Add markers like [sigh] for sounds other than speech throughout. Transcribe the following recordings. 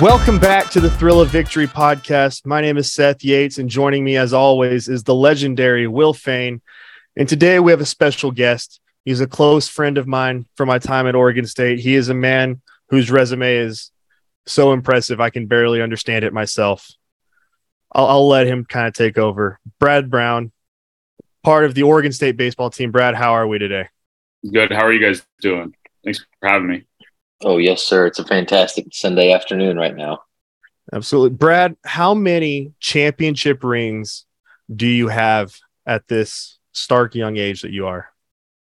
Welcome back to the Thrill of Victory podcast. My name is Seth Yates, and joining me, as always, is the legendary Will Fain. And today we have a special guest. He's a close friend of mine from my time at Oregon State. He is a man whose resume is so impressive, I can barely understand it myself. I'll, I'll let him kind of take over. Brad Brown, part of the Oregon State baseball team. Brad, how are we today? Good. How are you guys doing? Thanks for having me. Oh, yes, sir. It's a fantastic Sunday afternoon right now. Absolutely. Brad, how many championship rings do you have at this stark young age that you are?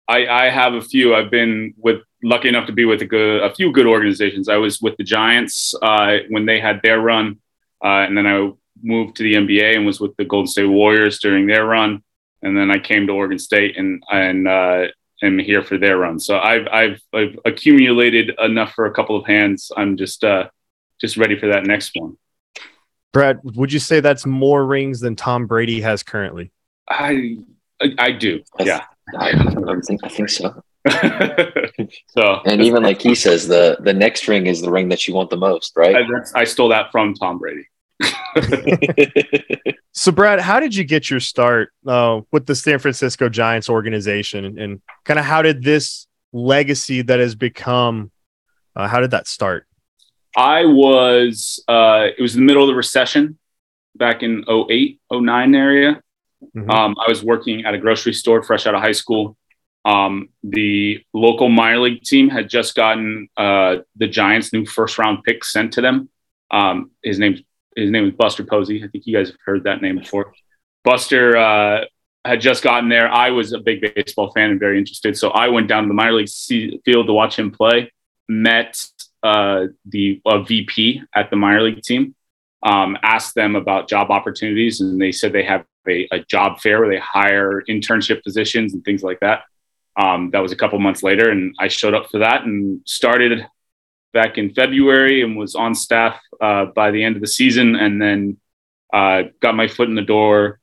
I, I have a few. I've been with lucky enough to be with a good a few good organizations. I was with the Giants uh, when they had their run, uh, and then I moved to the NBA and was with the Golden State Warriors during their run, and then I came to Oregon State and and uh, am here for their run. So I've I've I've accumulated enough for a couple of hands. I'm just uh, just ready for that next one. Brad, would you say that's more rings than Tom Brady has currently? I I, I do. Yeah. I, I, think, I think so. [laughs] so and even like he says, the the next ring is the ring that you want the most, right? I, I stole that from Tom Brady. [laughs] so, Brad, how did you get your start uh, with the San Francisco Giants organization, and, and kind of how did this legacy that has become? Uh, how did that start? I was. Uh, it was the middle of the recession back in 08, 09 area. Mm-hmm. Um, I was working at a grocery store fresh out of high school. Um, the local minor league team had just gotten uh, the Giants' new first round pick sent to them. Um, his name's his name is Buster Posey. I think you guys have heard that name before. Buster uh, had just gotten there. I was a big baseball fan and very interested, so I went down to the minor league field to watch him play. Met uh, the VP at the minor league team. Um, asked them about job opportunities, and they said they have a, a, job fair where they hire internship positions and things like that. Um, that was a couple months later, and I showed up for that and started back in February and was on staff uh, by the end of the season, and then uh, got my foot in the door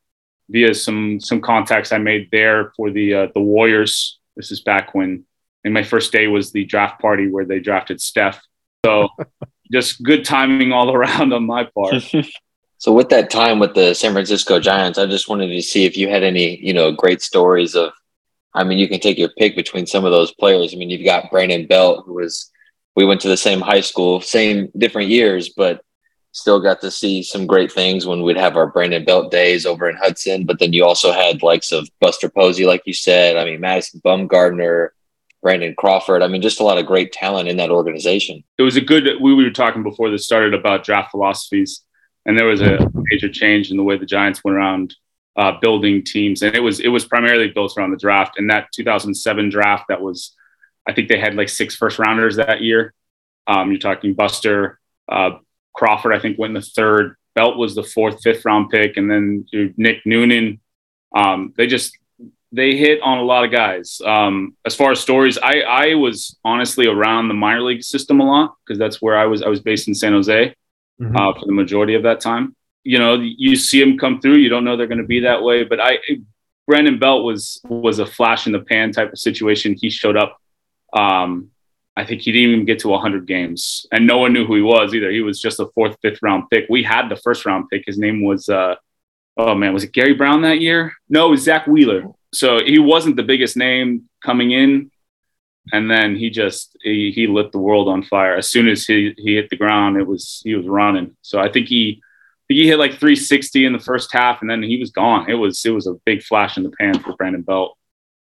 via some some contacts I made there for the uh, the Warriors. This is back when, and my first day was the draft party where they drafted Steph. So [laughs] just good timing all around on my part. [laughs] so with that time with the San Francisco Giants, I just wanted to see if you had any you know great stories of. I mean, you can take your pick between some of those players. I mean, you've got Brandon Belt, who was we went to the same high school, same different years, but still got to see some great things when we'd have our Brandon Belt days over in Hudson. But then you also had likes of Buster Posey, like you said. I mean, Madison Bumgarner, Brandon Crawford. I mean, just a lot of great talent in that organization. It was a good. We were talking before this started about draft philosophies, and there was a major change in the way the Giants went around uh, building teams, and it was it was primarily built around the draft. And that 2007 draft that was I think they had like six first rounders that year. Um, you're talking Buster uh, Crawford, I think went in the third. Belt was the fourth, fifth round pick, and then Nick Noonan. Um, they just they hit on a lot of guys. Um, as far as stories, I I was honestly around the minor league system a lot because that's where I was. I was based in San Jose mm-hmm. uh, for the majority of that time. You know, you see them come through. You don't know they're going to be that way, but I Brandon Belt was was a flash in the pan type of situation. He showed up um, I think he didn't even get to 100 games, and no one knew who he was either. He was just a fourth, fifth round pick. We had the first round pick. His name was, uh, oh man, was it Gary Brown that year? No, it was Zack Wheeler. So he wasn't the biggest name coming in, and then he just he, he lit the world on fire. As soon as he he hit the ground, it was he was running. So I think he he hit like 360 in the first half, and then he was gone. It was it was a big flash in the pan for Brandon Belt.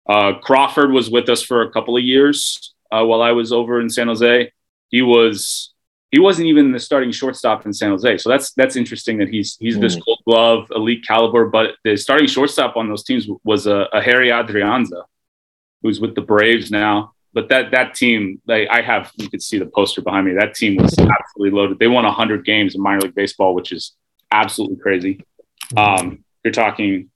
Uh, Crawford was with us for a couple of years uh, while I was over in San Jose. He was he wasn't even the starting shortstop in San Jose, so that's that's interesting that he's he's mm. this Gold Glove elite caliber. But the starting shortstop on those teams was a, a Harry Adrianza, who's with the Braves now. But that that team, like I have, you could see the poster behind me. That team was [laughs] absolutely loaded. They won 100 games in minor league baseball, which is absolutely crazy. Mm. Um, you're talking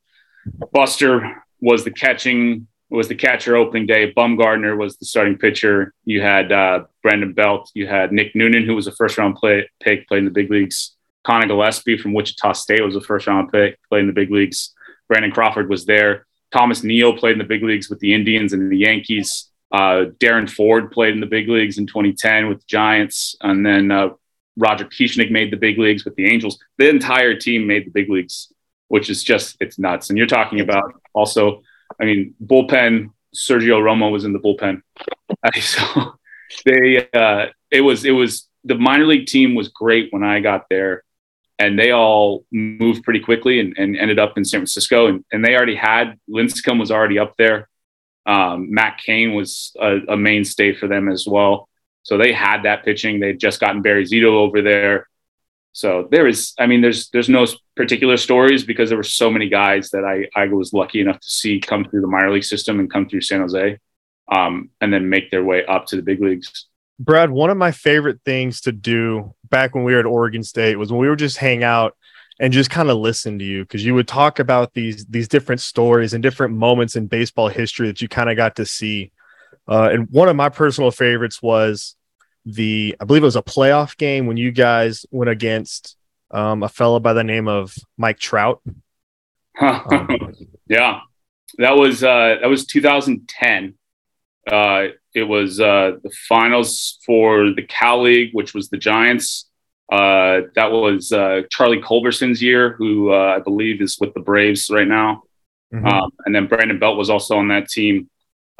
Buster was the catching was the catcher opening day. Bumgarner was the starting pitcher. You had uh, Brandon Belt. You had Nick Noonan, who was a first round play, pick, played in the big leagues. Conor Gillaspie from Wichita State was a first round pick, played in the big leagues. Brandon Crawford was there. Thomas Neal played in the big leagues with the Indians and the Yankees. Uh, Darren Ford played in the big leagues in 2010 with the Giants. And then uh, Roger Kieschnick made the big leagues with the Angels. The entire team made the big leagues, which is just it's nuts. And you're talking about also, I mean, bullpen. Sergio Romo was in the bullpen, [laughs] so they uh, it was it was the minor league team was great when I got there, and they all moved pretty quickly and, and ended up in San Francisco. And, and they already had Lincecum was already up there. Um, Matt Cain was a, a mainstay for them as well. So they had that pitching. They'd just gotten Barry Zito over there. So there is, I mean, there's there's no particular stories because there were so many guys that I I was lucky enough to see come through the minor league system and come through San Jose, um, and then make their way up to the big leagues. Brad, one of my favorite things to do back when we were at Oregon State was when we were just hang out and just kind of listen to you because you would talk about these these different stories and different moments in baseball history that you kind of got to see. Uh, and one of my personal favorites was the I believe it was a playoff game when you guys went against um, a fellow by the name of Mike Trout. um, [laughs] yeah, that was uh, that was 2010. Uh, it was uh, the finals for the Cal League, which was the Giants. Uh, that was uh, Charlie Culberson's year, who uh, I believe is with the Braves right now. Mm-hmm. Um, and then Brandon Belt was also on that team.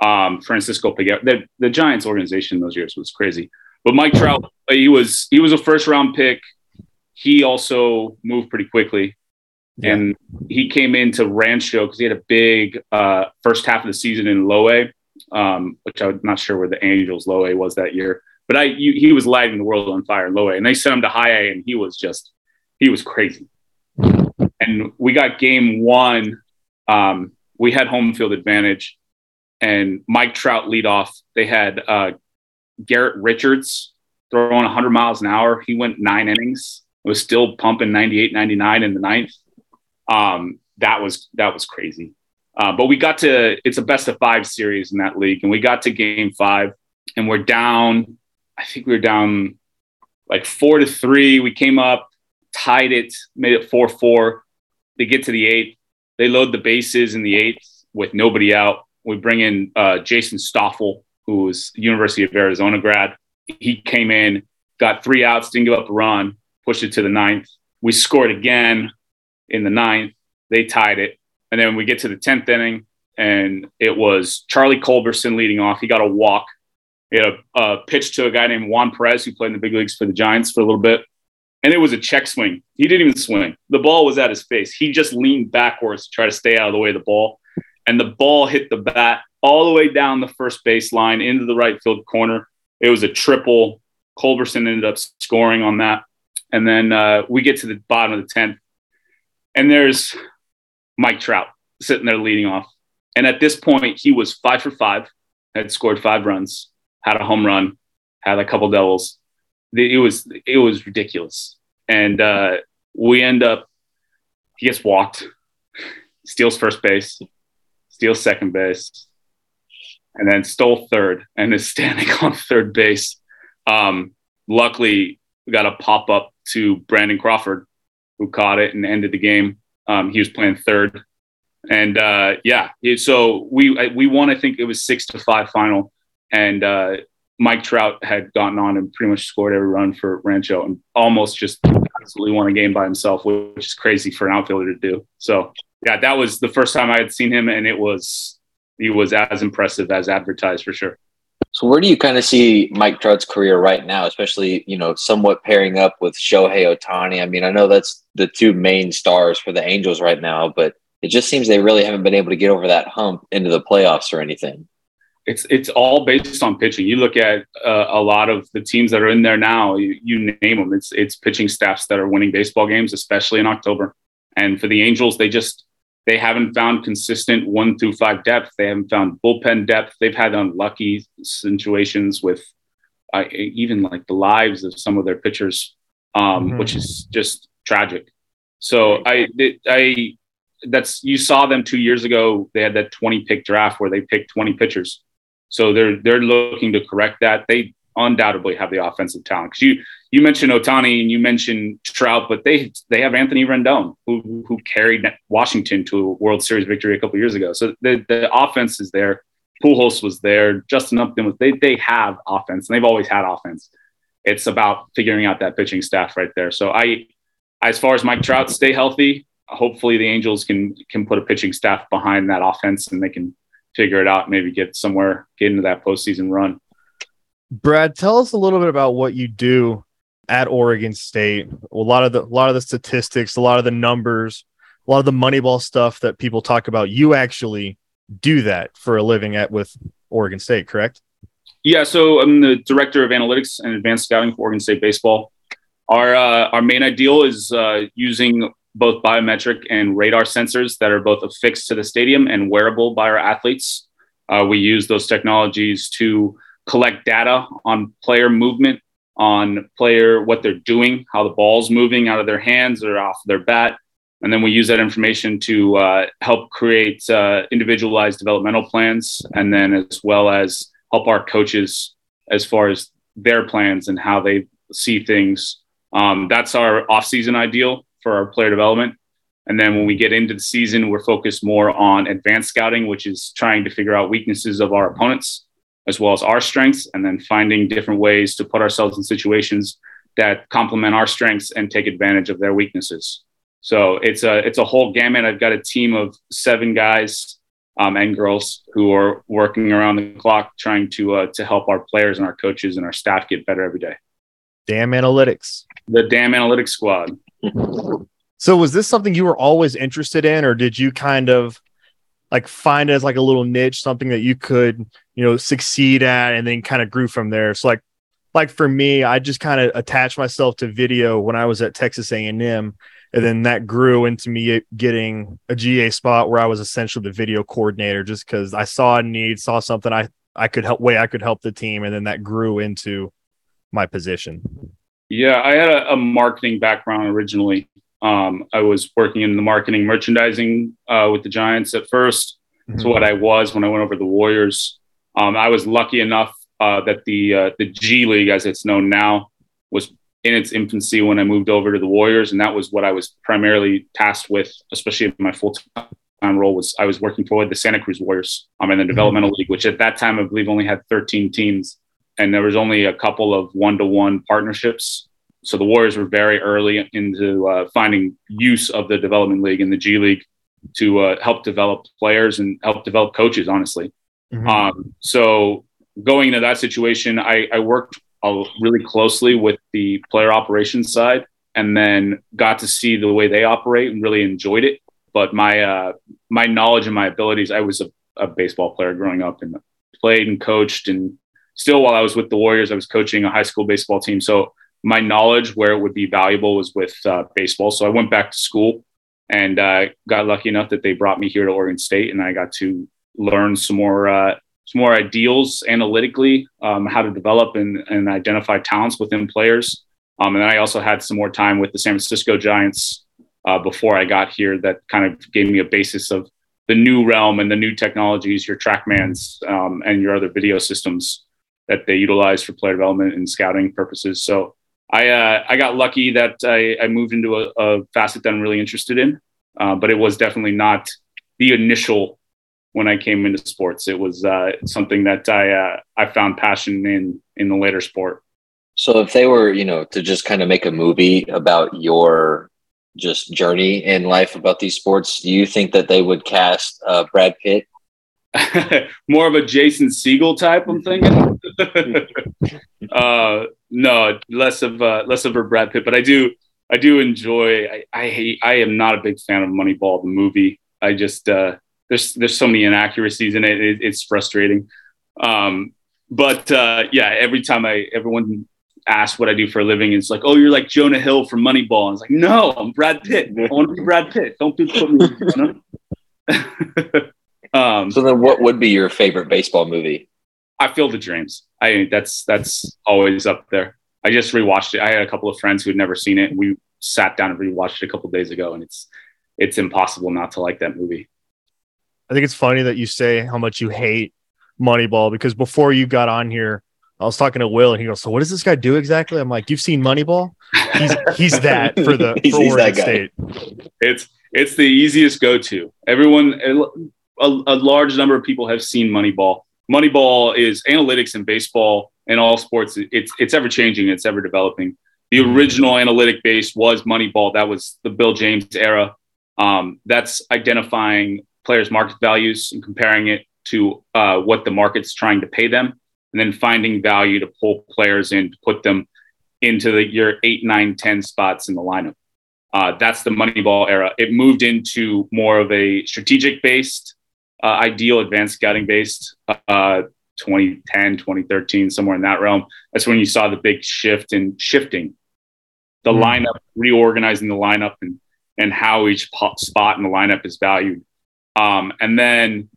Um, Francisco Peguero. The, the Giants organization those years was crazy. But Mike Trout, he was he was a first round pick. He also moved pretty quickly, yeah. and he came into Rancho because he had a big uh, first half of the season in Low A, um, which I'm not sure where the Angels Low A was that year. But I you, he was lighting the world on fire in Low A, and they sent him to High A, and he was just he was crazy. And we got game one. Um, we had home field advantage, and Mike Trout lead off. They had uh, Garrett Richards throwing 100 miles an hour. He went nine innings. Was still pumping 98, 99 in the ninth. Um, that was that was crazy. Uh, but we got to it's a best of five series in that league, and we got to game five, and we're down. I think we were down like four to three. We came up, tied it, made it four four. They get to the eighth. They load the bases in the eighth with nobody out. We bring in uh, Jason Stoffel, who was University of Arizona grad. He came in, got three outs, didn't give up a run, pushed it to the ninth. We scored again in the ninth. They tied it. And then we get to the 10th inning, and it was Charlie Culberson leading off. He got a walk. He had a, a pitch to a guy named Juan Perez, who played in the big leagues for the Giants for a little bit. And it was a check swing. He didn't even swing. The ball was at his face. He just leaned backwards to try to stay out of the way of the ball. And the ball hit the bat all the way down the first baseline into the right field corner. It was a triple. Culberson ended up scoring on that. And then uh, we get to the bottom of the 10th, and there's Mike Trout sitting there leading off. And at this point, he was five for five, had scored five runs, had a home run, had a couple doubles. It was it was ridiculous. And uh, we end up, he gets walked, steals first base, steals second base, and then stole third and is standing [laughs] on third base. Um, luckily, we got a pop up to Brandon Crawford, who caught it and ended the game. Um, he was playing third, and uh, yeah, so we we won. I think it was six to five final, and uh, Mike Trout had gotten on and pretty much scored every run for Rancho and almost just absolutely won a game by himself, which is crazy for an outfielder to do. So yeah, that was the first time I had seen him, and it was he was as impressive as advertised for sure. So where do you kind of see Mike Trout's career right now, especially, you know, somewhat pairing up with Shohei Ohtani? I mean, I know that's the two main stars for the Angels right now, but it just seems they really haven't been able to get over that hump into the playoffs or anything. It's it's all based on pitching. You look at uh, a lot of the teams that are in there now. You, you name them. It's it's pitching staffs that are winning baseball games, especially in October. And for the Angels, they just they haven't found consistent one through five depth. They haven't found bullpen depth. They've had unlucky situations with uh, even like the lives of some of their pitchers, um, mm-hmm. which is just tragic. So I, I, that's you saw them two years ago. They had that 20 pick draft where they picked 20 pitchers. So they're they're looking to correct that. They undoubtedly have the offensive talent. Because you you mentioned Ohtani and you mentioned Trout, but they they have Anthony Rendon who who carried Washington to a World Series victory a couple years ago. So the the offense is there. Pujols was there. Justin Upton was. They they have offense and they've always had offense. it's about figuring out that pitching staff right there. So I, as far as Mike Trout stay healthy, hopefully the Angels can can put a pitching staff behind that offense and they can figure it out, maybe get somewhere, get into that postseason run. Brad, tell us a little bit about what you do at Oregon State. A lot of the a lot of the statistics, a lot of the numbers, a lot of the Moneyball stuff that people talk about. You actually do that for a living at with Oregon State, correct? Yeah, so I'm the director of analytics and advanced scouting for Oregon State baseball. Our uh, our main ideal is uh, using both biometric and radar sensors that are both affixed to the stadium and wearable by our athletes. Uh, we use those technologies to collect data on player movement, on player what they're doing, how the ball's moving out of their hands or off their bat, and then we use that information to uh, help create uh, individualized developmental plans, and then as well as help our coaches as far as their plans and how they see things. Um, that's our off-season ideal for our player development. And then when we get into the season, we're focused more on advanced scouting, which is trying to figure out weaknesses of our opponents as well as our strengths, and then finding different ways to put ourselves in situations that complement our strengths and take advantage of their weaknesses. So it's a it's a whole gamut. I've got a team of seven guys um, and girls who are working around the clock trying to uh, to help our players and our coaches and our staff get better every day. Damn analytics. The damn analytics squad. [laughs] so was this something you were always interested in, or did you kind of like find it as like a little niche, something that you could, you know, succeed at and then kind of grew from there? So like like for me, I just kind of attached myself to video when I was at Texas A&M and then that grew into me getting a GA spot where I was essentially the video coordinator just cuz I saw a need, saw something I I could help way I could help the team and then that grew into my position. Yeah, I had a, a marketing background originally. Um, I was working in the marketing merchandising uh, with the Giants at 1st mm-hmm. So what I was when I went over to the Warriors. Um, I was lucky enough uh, that the uh, the G League, as it's known now, was in its infancy when I moved over to the Warriors, and that was what I was primarily tasked with, especially in my full time role. Was I was working for the Santa Cruz Warriors um, in the mm-hmm. developmental league, which at that time I believe only had 13 teams and there was only a couple of one-to-one partnerships. So the Warriors were very early into uh, finding use of the development league and the G League to uh, help develop players and help develop coaches. Honestly, mm-hmm. um, so going into that situation, I, I worked really closely with the player operations side, and then got to see the way they operate and really enjoyed it. But my uh, my knowledge and my abilities, I was a, a baseball player growing up and played and coached and still while I was with the Warriors, I was coaching a high school baseball team. So my knowledge where it would be valuable was with uh, baseball. So I went back to school and uh, got lucky enough that they brought me here to Oregon State, and I got to learn some more uh, some more ideals analytically, um, how to develop and, and identify talents within players. Um, and then I also had some more time with the San Francisco Giants uh, before I got here that kind of gave me a basis of the new realm and the new technologies, your TrackMans um, and your other video systems that they utilize for player development and scouting purposes. So I uh, I got lucky that I, I moved into a, a, facet that I'm really interested in, uh, but it was definitely not the initial when I came into sports. It was uh, something that I uh, I found passion in in the later sport. So if they were, you know, to just kind of make a movie about your just journey in life about these sports, do you think that they would cast uh, Brad Pitt [laughs] more of a Jason Segel type. I'm thinking. [laughs] uh, no, less of uh, less of a Brad Pitt, but I do I do enjoy. I, I hate. I am not a big fan of Moneyball, the movie. I just uh, there's there's so many inaccuracies in it. it it's frustrating. Um, but uh, yeah, every time I everyone asks what I do for a living, it's like, oh, you're like Jonah Hill from Moneyball. And it's like, no, I'm Brad Pitt. I want to be Brad Pitt. Don't be put me. [laughs] Um, so then, what would be your favorite baseball movie? I Field of Dreams. I that's that's always up there. I just rewatched it. I had a couple of friends who had never seen it, we sat down and rewatched it a couple days ago, and it's it's impossible not to like that movie. I think it's funny that you say how much you hate Moneyball because before you got on here, I was talking to Will, and he goes, "So what does this guy do exactly?" I'm like, "You've seen Moneyball? He's he's that for the [laughs] for Oregon State." It's it's the easiest go to. Everyone a, a large number of people have seen Moneyball. Moneyball is analytics in baseball and all sports, it's it's ever changing, it's ever developing. The original analytic base was Moneyball. That was the Bill James era. Um, that's identifying players' market values and comparing it to uh, what the market's trying to pay them, and then finding value to pull players in to put them into the, your eight, nine, ten spots in the lineup. Uh, that's the Moneyball era. It moved into more of a strategic based, uh, ideal advanced scouting based uh, 2010, 2013, somewhere in that realm. That's when you saw the big shift in shifting the mm. lineup, reorganizing the lineup and, and how each spot in the lineup is valued. Um, and then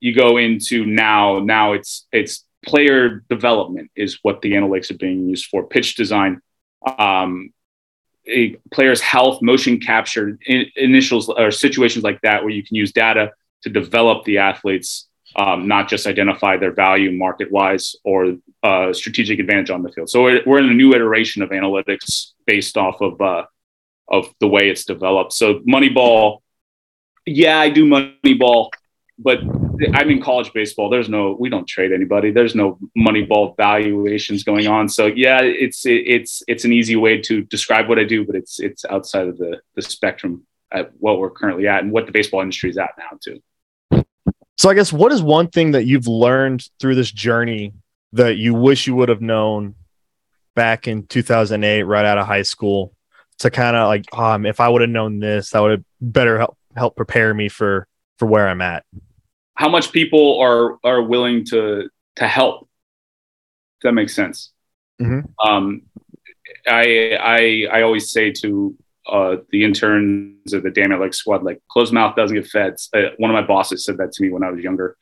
you go into now, now it's, it's player development is what the analytics are being used for pitch design, um, a player's health, motion capture, in, initials or situations like that, where you can use data to develop the athletes um, not just identify their value market wise or uh, strategic advantage on the field. So we're, in a new iteration of analytics based off of uh, of the way it's developed. So Moneyball, yeah, I do Moneyball, but I'm in college baseball. There's no, we don't trade anybody. There's no Moneyball valuations going on. So yeah, it's it, it's it's an easy way to describe what I do, but it's it's outside of the the spectrum at what we're currently at and what the baseball industry is at now too. So I guess what is one thing that you've learned through this journey that you wish you would have known back in 2008, right out of high school, to kind of like, um, if I would have known this, that would have better help help prepare me for for where I'm at. How much people are are willing to to help? If that makes sense. Mm-hmm. Um, I I I always say to uh, the interns or the damn it like squad like closed mouth doesn't get fed. Uh, one of my bosses said that to me when I was younger,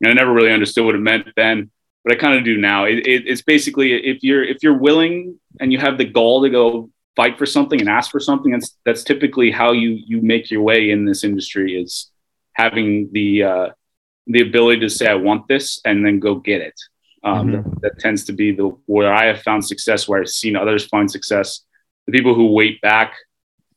and I never really understood what it meant then, but I kind of do now. It, it, it's basically if you're if you're willing and you have the goal to go fight for something and ask for something, that's that's typically how you you make your way in this industry is having the uh, the ability to say I want this and then go get it. Um, mm-hmm. that, that tends to be the where I have found success, where I've seen others find success. The people who wait back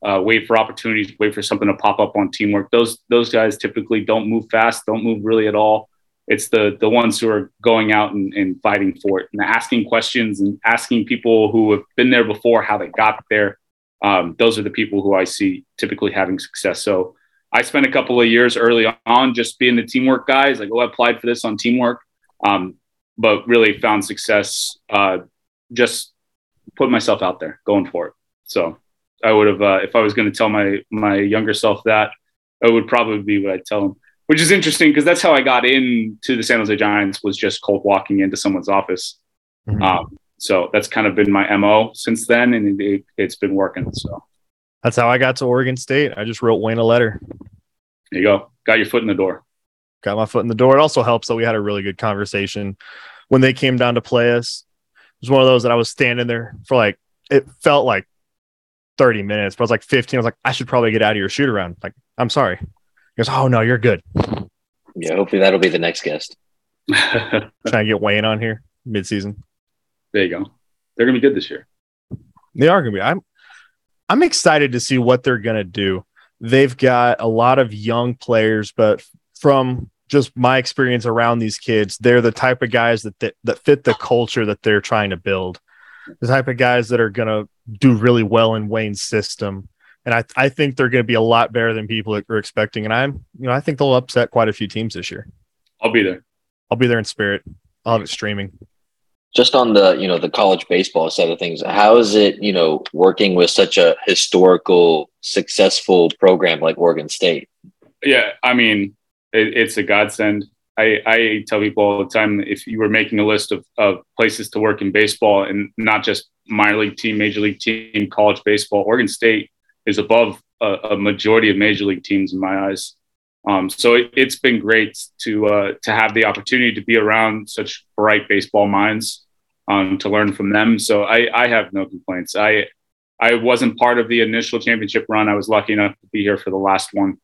uh, wait for opportunities, wait for something to pop up on teamwork. Those those guys typically don't move fast, don't move really at all. It's the the ones who are going out and, and fighting for it and asking questions and asking people who have been there before how they got there. Um, those are the people who I see typically having success. So I spent a couple of years early on just being the teamwork guys. Like, oh, I applied for this on teamwork, um, but really found success uh, just putting myself out there, going for it. So I would have uh, if I was going to tell my my younger self that, it would probably be what I'd tell him. Which is interesting because that's how I got into the San Jose Giants was just cold walking into someone's office. Mm-hmm. Um, so that's kind of been my mo since then, and it, has been working. So that's how I got to Oregon State. I just wrote Wayne a letter. There you go. Got your foot in the door. Got my foot in the door. It also helps that we had a really good conversation when they came down to play us. It was one of those that I was standing there for like it felt like 30 minutes, but I was like 15. I was like, I should probably get out of your shoot around. Like, I'm sorry. He goes, Oh no, you're good. Yeah, hopefully that'll be the next guest. [laughs] Trying to get Wayne on here midseason. There you go. They're gonna be good this year. They are gonna be. I'm I'm excited to see what they're gonna do. They've got a lot of young players, but from just my experience around these kids, they're the type of guys that that, that fit the culture that they're trying to build. The type of guys that are gonna do really well in Wayne's system. And I, I think they're going to be a lot better than people are expecting. And I'm, you know, I think they'll upset quite a few teams this year. I'll be there. I'll be there in spirit. I'll have it streaming. Just on the, you know, the college baseball side of things, how is it, you know, working with such a historical, successful program like Oregon State? Yeah, I mean, it, it's a godsend. I, I tell people all the time if you were making a list of, of places to work in baseball and not just minor league team, major league team, college baseball, Oregon State is above a, a majority of major league teams in my eyes. Um, so it, has been great to uh, to have the opportunity to be around such bright baseball minds um, to learn from them. So I, I have no complaints. I I wasn't part of the initial championship run. I was lucky enough to be here for the last one.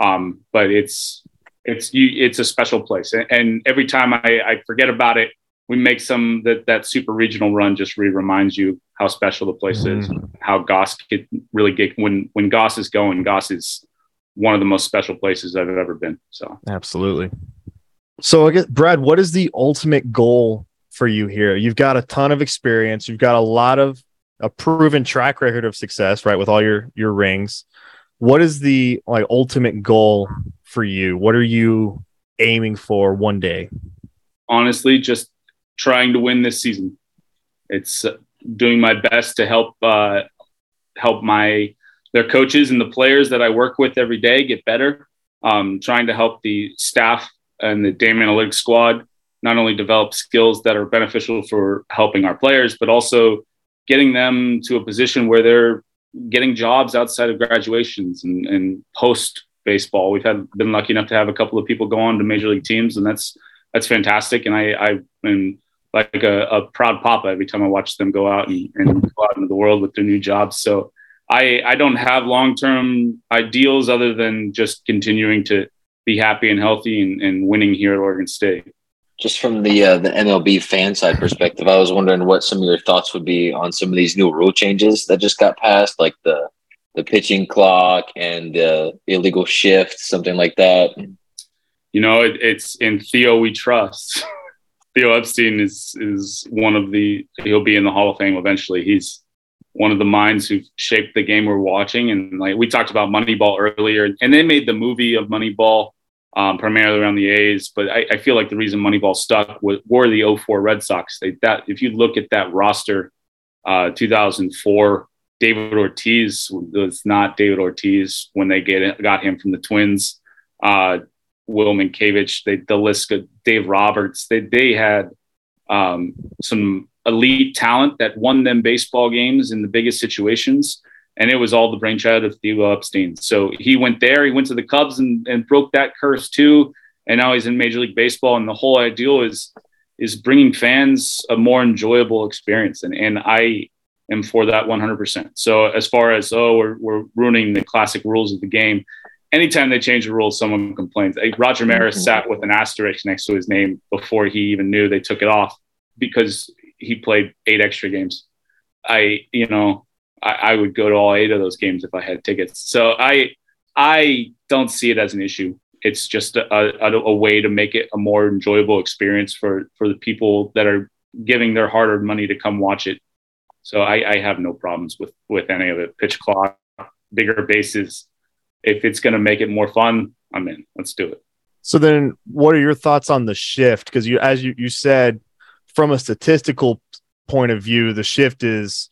Um, but it's it's you, it's a special place, and, and every time I, I forget about it, we make some that that super regional run just really reminds you how special the place mm-hmm. is, how Goss could really get when when Goss is going. Goss is one of the most special places I've ever been. So absolutely. So I guess Brad, what is the ultimate goal for you here. You've got a ton of experience. You've got a lot of a proven track record of success, right? With all your your rings. What is the like ultimate goal for you? What are you aiming for one day? Honestly, just trying to win this season. It's uh, doing my best to help uh, help my their coaches and the players that I work with every day get better. Um, trying to help the staff and the Dame Analytics squad not only develop skills that are beneficial for helping our players, but also getting them to a position where they're getting jobs outside of graduations and, and post baseball. We've had been lucky enough to have a couple of people go on to major league teams, and that's that's fantastic. And I I am like a, a proud papa every time I watch them go out and, and go out into the world with their new jobs. So I I don't have long term ideals other than just continuing to be happy and healthy and, and winning here at Oregon State. Just from the uh, the MLB fan side perspective, I was wondering what some of your thoughts would be on some of these new rule changes that just got passed, like the the pitching clock and the illegal shift, something like that. You know, it, it's in Theo we trust. [laughs] Theo Epstein is is one of the he'll be in the Hall of Fame eventually. He's one of the minds who shaped the game we're watching. And like we talked about Moneyball earlier, and they made the movie of Moneyball um, primarily around the A's. But I, I, feel like the reason Moneyball stuck was, were the 04 Red Sox. They, that if you look at that roster, uh, 2004, David Ortiz was not David Ortiz when they get got him from the Twins. Uh, Will Mientkiewicz, they, the list, of Dave Roberts, they, they had um, some elite talent that won them baseball games in the biggest situations and it was all the brainchild of Theo Epstein. So he went there, he went to the Cubs and, and broke that curse too, and now he's in Major League Baseball. And the whole ideal is is bringing fans a more enjoyable experience, and and I am for that 100%. So as far as oh we're we're ruining the classic rules of the game. Anytime they change the rules, someone complains. Roger Maris mm-hmm. sat with an asterisk next to his name before he even knew they took it off because he played eight extra games. I, you know, I, I, would go to all eight of those games if I had tickets. So I I don't see it as an issue. It's just a, a, a way to make it a more enjoyable experience for for the people that are giving their hard earned money to come watch it. So I, I have no problems with with any of it. Pitch clock, bigger bases. If it's going to make it more fun, I'm in. Let's do it. So then, what are your thoughts on the shift? Because you, as you you said, from a statistical point of view, the shift is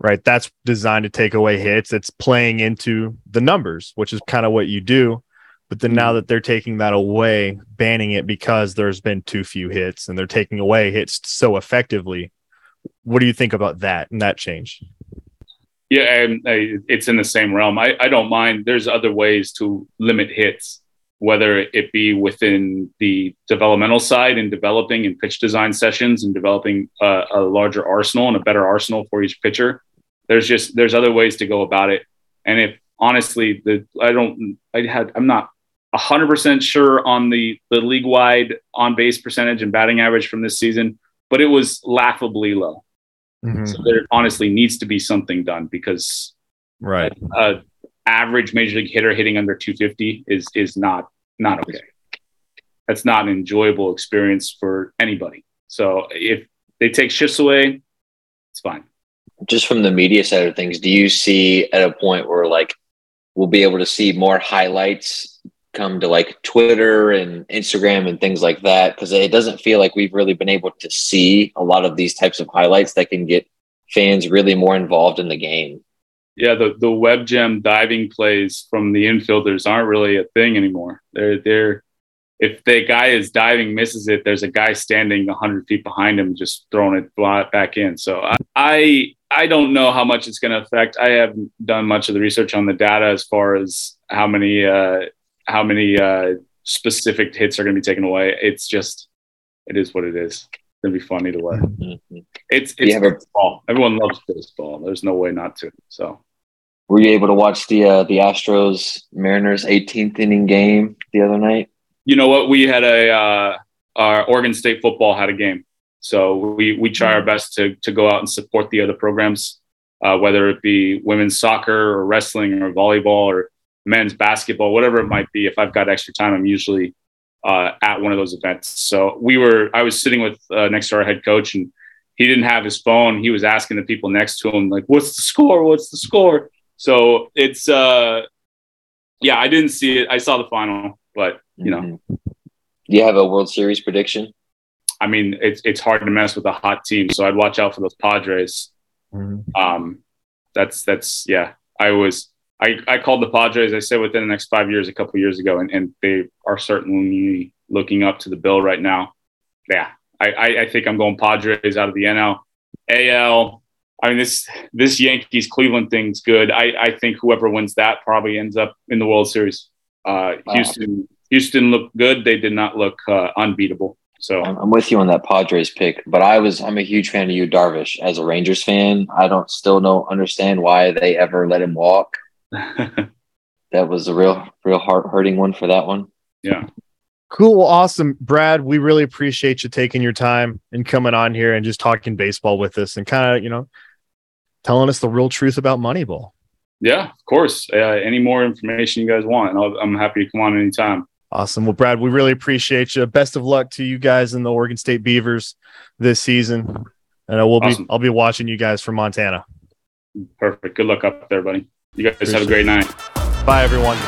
right? That's designed to take away hits. It's playing into the numbers, which is kind of what you do. But then now mm-hmm. that they're taking that away, banning it because there's been too few hits and they're taking away hits so effectively. What do you think about that and that change? Yeah, and uh, it's in the same realm. I, I don't mind. There's other ways to limit hits, whether it be within the developmental side in developing and pitch design sessions and developing a, a larger arsenal and a better arsenal for each pitcher, there's just there's other ways to go about it. And if honestly, the I don't I had I'm not hundred percent sure on the the league wide on base percentage and batting average from this season, but it was laughably low. Mm-hmm. So there honestly needs to be something done because right a, average major league hitter hitting under 250 is is not not okay. That's not an enjoyable experience for anybody. So if they take shifts away, it's fine just from the media side of things, do you see at a point where like we'll be able to see more highlights come to like Twitter and Instagram and things like that? Because it doesn't feel like we've really been able to see a lot of these types of highlights that can get fans really more involved in the game. Yeah, the the web gem diving plays from the infielders aren't really a thing anymore. They're they're if the guy is diving misses it, there's a guy standing 100 feet behind him just throwing it back in. So I, I don't know how much it's going to affect. I haven't done much of the research on the data as far as how many uh, how many uh, specific hits are going to be taken away. It's just it is what it is. It's going to be fun either way. Mm-hmm. It's it's baseball. A- Everyone loves baseball. There's no way not to. So, were you able to watch the uh, the Astros Mariners 18th inning game the other night? You know what? We had a uh, our Oregon State football had a game. So we we try our best to to go out and support the other programs, uh, whether it be women's soccer or wrestling or volleyball or men's basketball, whatever it might be. If I've got extra time, I'm usually uh, at one of those events. So we were, I was sitting with uh, next to our head coach, and he didn't have his phone. He was asking the people next to him, like, "What's the score? What's the score?" So it's, uh, yeah, I didn't see it. I saw the final, but you know, Mm-hmm. Do you have a World Series prediction? I mean, it's it's hard to mess with a hot team. So I'd watch out for those Padres. Um, that's that's yeah. I was I, I called the Padres. I said within the next five years, a couple years ago, and, and they are certainly looking up to the bill right now. Yeah, I, I, I think I'm going Padres out of the NL, AL. I mean this this Yankees Cleveland thing's good. I, I think whoever wins that probably ends up in the World Series. Uh, Wow. Houston Houston looked good. They did not look uh, unbeatable. So I'm, I'm with you on that Padres pick, but I was I'm a huge fan of Yu Darvish. As a Rangers fan, I don't still don't understand why they ever let him walk. [laughs] That was a real real heart hurting one for that one. yeah, Cool. Well, awesome. Brad, we really appreciate you taking your time and coming on here and just talking baseball with us and kind of, you know, telling us the real truth about Moneyball. yeah, of course. Uh, any more information you guys want, I'll, I'm happy to come on anytime. Awesome. Well, Brad, we really appreciate you. Best of luck to you guys in the Oregon State Beavers this season. And I will Awesome. be I'll be watching you guys from Montana. Perfect. Good luck up there, buddy. You guys have a great night. Bye everyone.